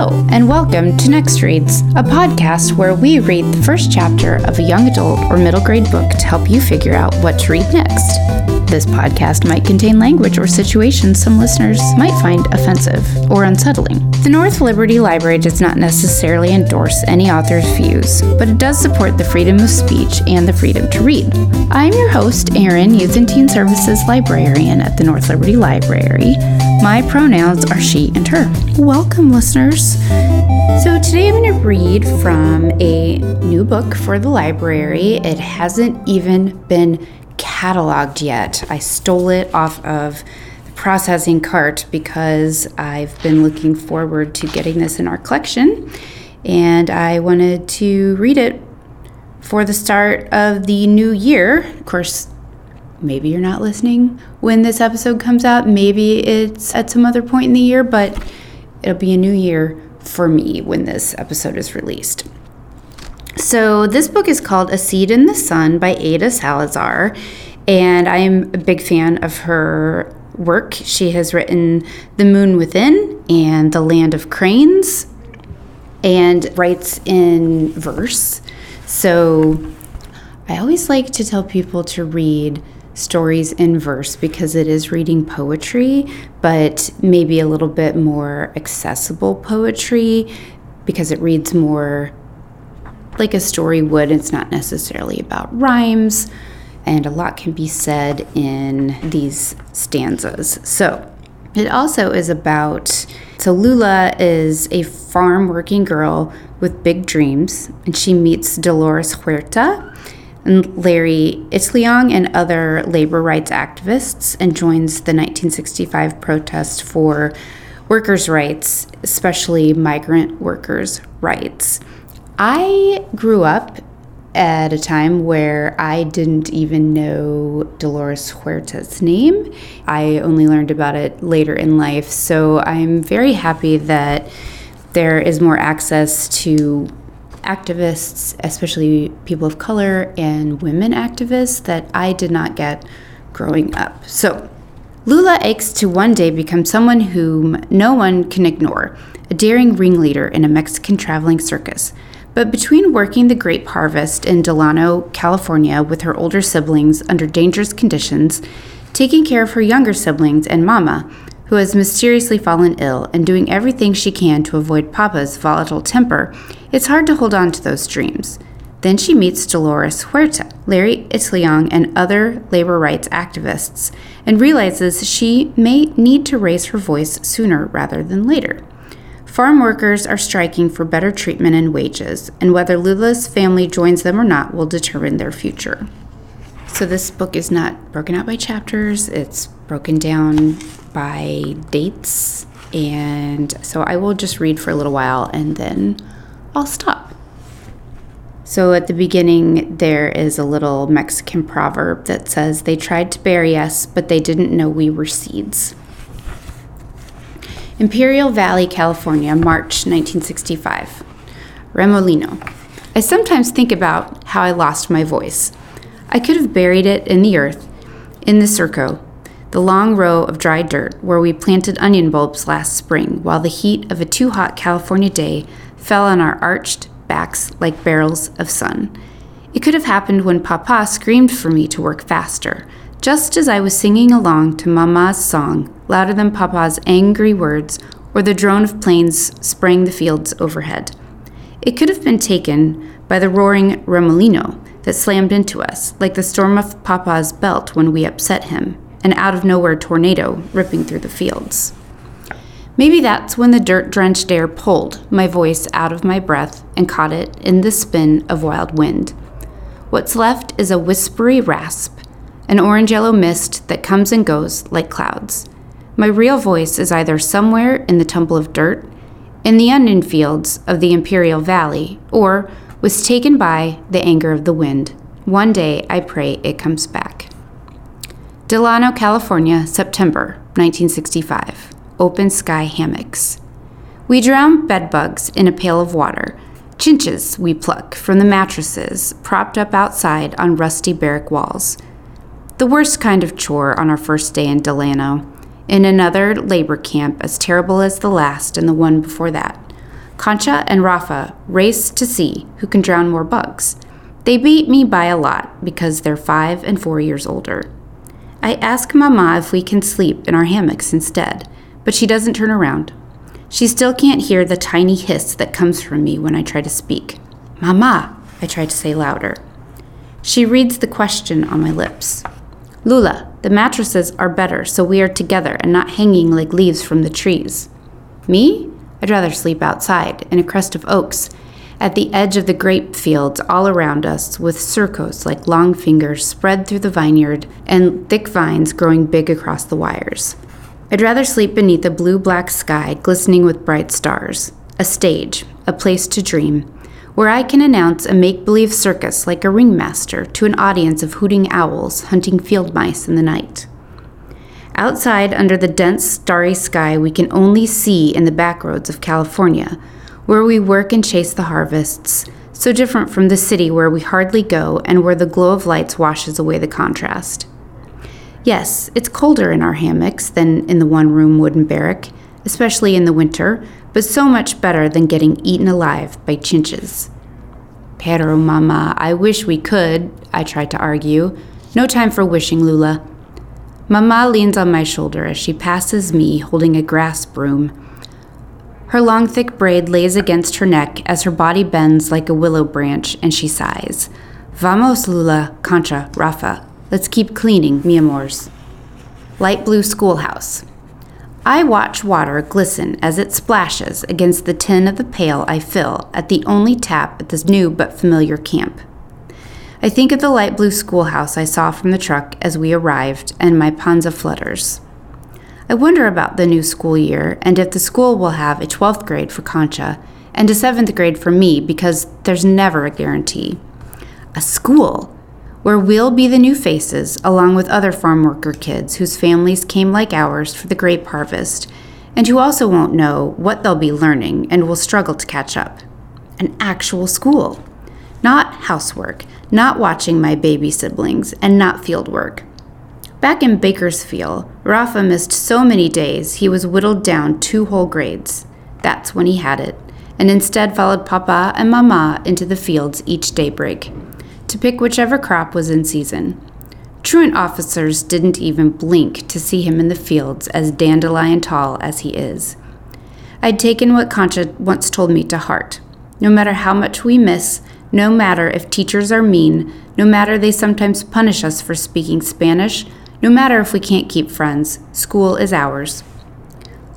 Hello, and welcome to Next Reads, a podcast where we read the first chapter of a young adult or middle grade book to help you figure out what to read next. This podcast might contain language or situations some listeners might find offensive or unsettling. The North Liberty Library does not necessarily endorse any author's views, but it does support the freedom of speech and the freedom to read. I'm your host, Erin, Youth and Teen Services Librarian at the North Liberty Library. My pronouns are she and her. Welcome, listeners. So, today I'm going to read from a new book for the library. It hasn't even been cataloged yet. I stole it off of the processing cart because I've been looking forward to getting this in our collection and I wanted to read it for the start of the new year. Of course, maybe you're not listening when this episode comes out. Maybe it's at some other point in the year, but it'll be a new year for me when this episode is released. So, this book is called A Seed in the Sun by Aida Salazar, and I am a big fan of her work. She has written The Moon Within and The Land of Cranes, and writes in verse. So, I always like to tell people to read stories in verse because it is reading poetry, but maybe a little bit more accessible poetry because it reads more like a story would. It's not necessarily about rhymes, and a lot can be said in these stanzas. So, it also is about so Lula is a farm working girl with big dreams, and she meets Dolores Huerta and Larry Itliong and other labor rights activists and joins the 1965 protest for workers' rights, especially migrant workers' rights. I grew up at a time where I didn't even know Dolores Huerta's name. I only learned about it later in life. So I'm very happy that there is more access to activists, especially people of color and women activists, that I did not get growing up. So, Lula aches to one day become someone whom no one can ignore, a daring ringleader in a Mexican traveling circus. But between working the grape harvest in Delano, California with her older siblings under dangerous conditions, taking care of her younger siblings and Mama, who has mysteriously fallen ill, and doing everything she can to avoid Papa's volatile temper, it's hard to hold on to those dreams. Then she meets Dolores Huerta, Larry Itliong, and other labor rights activists, and realizes she may need to raise her voice sooner rather than later. Farm workers are striking for better treatment and wages, and whether Lula's family joins them or not will determine their future. So, this book is not broken out by chapters, it's broken down by dates. And so I will just read for a little while and then I'll stop. So at the beginning, there is a little Mexican proverb that says, They tried to bury us, but they didn't know we were seeds. Imperial Valley, California, March 1965. Remolino. I sometimes think about how I lost my voice. I could have buried it in the earth, in the Surco, the long row of dry dirt where we planted onion bulbs last spring while the heat of a too hot California day fell on our arched backs like barrels of sun. It could have happened when Papa screamed for me to work faster, just as I was singing along to Mama's song, louder than Papa's angry words or the drone of planes spraying the fields overhead. It could have been taken by the roaring remolino that slammed into us, like the storm of Papa's belt when we upset him, an out of nowhere tornado ripping through the fields. Maybe that's when the dirt drenched air pulled my voice out of my breath and caught it in the spin of wild wind. What's left is a whispery rasp, an orange yellow mist that comes and goes like clouds. My real voice is either somewhere in the tumble of dirt, in the onion fields of the Imperial Valley, or was taken by the anger of the wind. One day I pray it comes back. Delano, California, September 1965. Open sky hammocks. We drown bedbugs in a pail of water. Chinches we pluck from the mattresses propped up outside on rusty barrack walls. The worst kind of chore on our first day in Delano, in another labor camp as terrible as the last and the one before that. Concha and Rafa race to see who can drown more bugs. They beat me by a lot because they're five and four years older. I ask Mama if we can sleep in our hammocks instead, but she doesn't turn around. She still can't hear the tiny hiss that comes from me when I try to speak. Mama, I try to say louder. She reads the question on my lips. Lula, the mattresses are better, so we are together and not hanging like leaves from the trees. Me? I'd rather sleep outside, in a crest of oaks, at the edge of the grape fields all around us, with surcos like long fingers spread through the vineyard and thick vines growing big across the wires. I'd rather sleep beneath a blue black sky glistening with bright stars, a stage, a place to dream, where I can announce a make believe circus like a ringmaster to an audience of hooting owls hunting field mice in the night. Outside, under the dense, starry sky, we can only see in the backroads of California where we work and chase the harvests, so different from the city where we hardly go and where the glow of lights washes away the contrast. Yes, it's colder in our hammocks than in the one room wooden barrack, especially in the winter, but so much better than getting eaten alive by chinches. Pero, mama, I wish we could, I tried to argue. No time for wishing, Lula. Mama leans on my shoulder as she passes me holding a grass broom her long, thick braid lays against her neck as her body bends like a willow branch and she sighs. Vamos, Lula, Concha, Rafa. Let's keep cleaning, mi amors. Light blue schoolhouse. I watch water glisten as it splashes against the tin of the pail I fill at the only tap at this new but familiar camp. I think of the light blue schoolhouse I saw from the truck as we arrived, and my panza flutters. I wonder about the new school year and if the school will have a 12th grade for Concha and a 7th grade for me because there's never a guarantee. A school where we'll be the new faces along with other farm worker kids whose families came like ours for the grape harvest and who also won't know what they'll be learning and will struggle to catch up. An actual school. Not housework, not watching my baby siblings, and not field work. Back in Bakersfield, Rafa missed so many days he was whittled down two whole grades. That's when he had it, and instead followed Papa and Mama into the fields each daybreak to pick whichever crop was in season. Truant officers didn't even blink to see him in the fields as dandelion tall as he is. I'd taken what Concha once told me to heart. No matter how much we miss, no matter if teachers are mean, no matter they sometimes punish us for speaking Spanish, no matter if we can't keep friends, school is ours.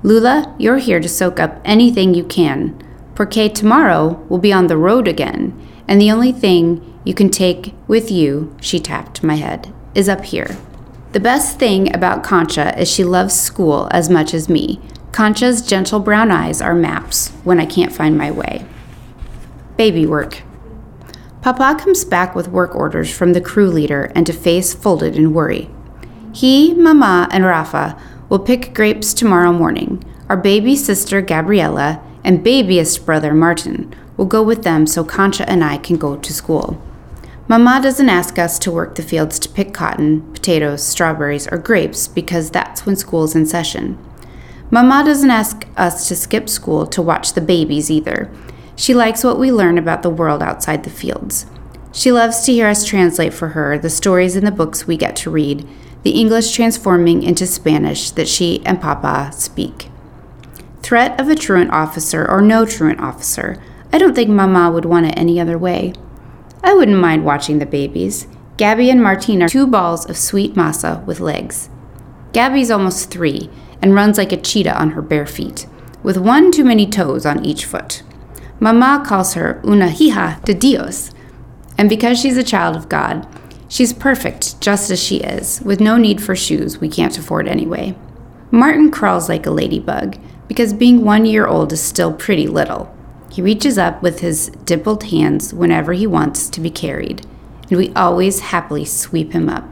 Lula, you're here to soak up anything you can, porque tomorrow we'll be on the road again, and the only thing you can take with you, she tapped my head, is up here. The best thing about Concha is she loves school as much as me. Concha's gentle brown eyes are maps when I can't find my way. Baby work. Papa comes back with work orders from the crew leader and a face folded in worry. He, Mama, and Rafa will pick grapes tomorrow morning. Our baby sister Gabriella and babyest brother Martin will go with them so Concha and I can go to school. Mama doesn't ask us to work the fields to pick cotton, potatoes, strawberries, or grapes because that's when school's in session. Mama doesn't ask us to skip school to watch the babies either. She likes what we learn about the world outside the fields. She loves to hear us translate for her the stories in the books we get to read the English transforming into Spanish that she and Papa speak. Threat of a truant officer or no truant officer, I don't think Mama would want it any other way. I wouldn't mind watching the babies. Gabby and Martin are two balls of sweet masa with legs. Gabby's almost three and runs like a cheetah on her bare feet, with one too many toes on each foot. Mama calls her una hija de Dios, and because she's a child of God, She's perfect just as she is, with no need for shoes we can't afford anyway. Martin crawls like a ladybug, because being one year old is still pretty little. He reaches up with his dimpled hands whenever he wants to be carried, and we always happily sweep him up.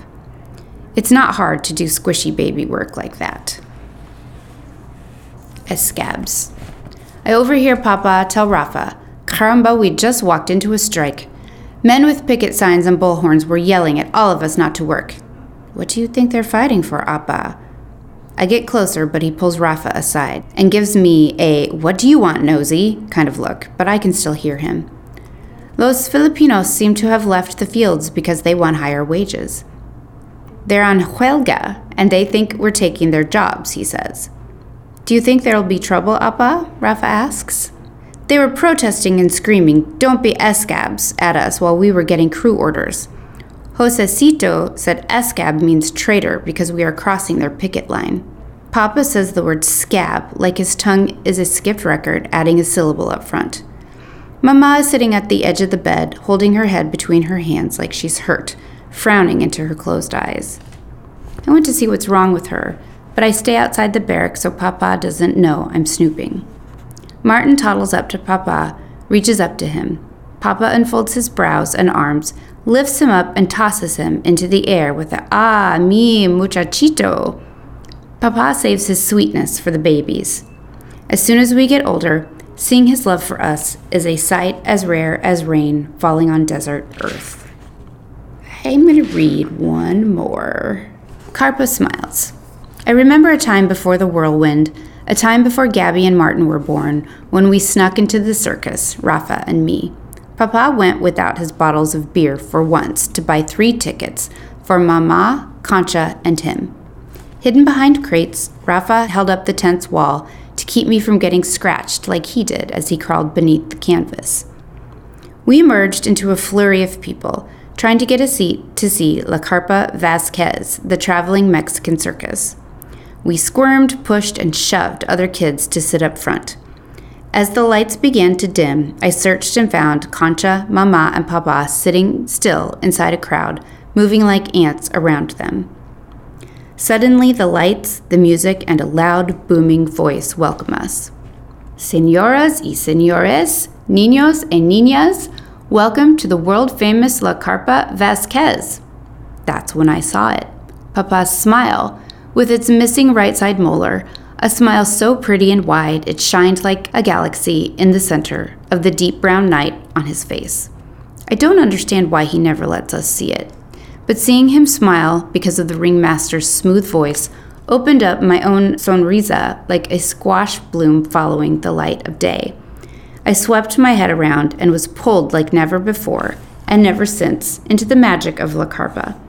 It's not hard to do squishy baby work like that. As scabs. I overhear Papa tell Rafa, Caramba, we just walked into a strike. Men with picket signs and bullhorns were yelling at all of us not to work. What do you think they're fighting for, Appa? I get closer, but he pulls Rafa aside and gives me a what do you want, nosy kind of look, but I can still hear him. Los Filipinos seem to have left the fields because they want higher wages. They're on huelga, and they think we're taking their jobs, he says. Do you think there'll be trouble, Appa? Rafa asks. They were protesting and screaming, Don't be escabs, at us while we were getting crew orders. Josecito said escab means traitor because we are crossing their picket line. Papa says the word scab like his tongue is a skipped record, adding a syllable up front. Mama is sitting at the edge of the bed, holding her head between her hands like she's hurt, frowning into her closed eyes. I want to see what's wrong with her, but I stay outside the barrack so Papa doesn't know I'm snooping. Martin toddles up to Papa, reaches up to him. Papa unfolds his brows and arms, lifts him up, and tosses him into the air with a Ah, mi muchachito. Papa saves his sweetness for the babies. As soon as we get older, seeing his love for us is a sight as rare as rain falling on desert earth. I'm going to read one more. Carpa smiles. I remember a time before the whirlwind a time before Gabby and Martin were born, when we snuck into the circus, Rafa and me. Papa went without his bottles of beer for once to buy three tickets for Mama, Concha, and him. Hidden behind crates, Rafa held up the tent's wall to keep me from getting scratched like he did as he crawled beneath the canvas. We emerged into a flurry of people, trying to get a seat to see La Carpa Vasquez, the traveling Mexican circus. We squirmed, pushed, and shoved other kids to sit up front. As the lights began to dim, I searched and found Concha, Mama, and Papa sitting still inside a crowd, moving like ants around them. Suddenly, the lights, the music, and a loud, booming voice welcome us. Senoras y senores, niños y niñas, welcome to the world famous La Carpa Vasquez. That's when I saw it. Papa's smile, with its missing right side molar, a smile so pretty and wide it shined like a galaxy in the center of the deep brown night on his face. I don't understand why he never lets us see it, but seeing him smile because of the ringmaster's smooth voice opened up my own sonrisa like a squash bloom following the light of day. I swept my head around and was pulled like never before and never since into the magic of La Carpa.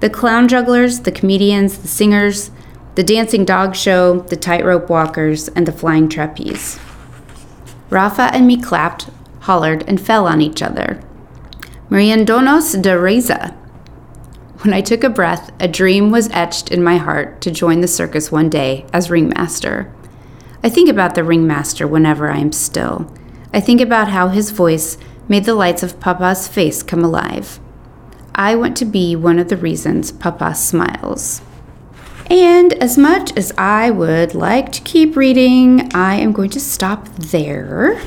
The clown jugglers, the comedians, the singers, the dancing dog show, the tightrope walkers, and the flying trapeze. Rafa and me clapped, hollered, and fell on each other. Meriendonos de Reza. When I took a breath, a dream was etched in my heart to join the circus one day as ringmaster. I think about the ringmaster whenever I am still. I think about how his voice made the lights of Papa's face come alive. I want to be one of the reasons Papa smiles. And as much as I would like to keep reading, I am going to stop there.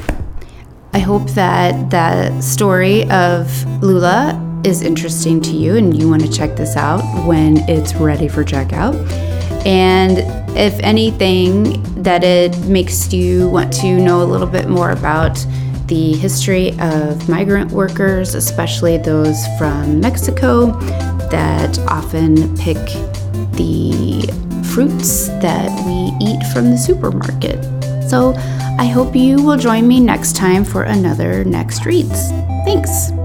I hope that the story of Lula is interesting to you and you want to check this out when it's ready for checkout. And if anything, that it makes you want to know a little bit more about the history of migrant workers, especially those from Mexico, that often pick the fruits that we eat from the supermarket. So I hope you will join me next time for another Next Reads. Thanks.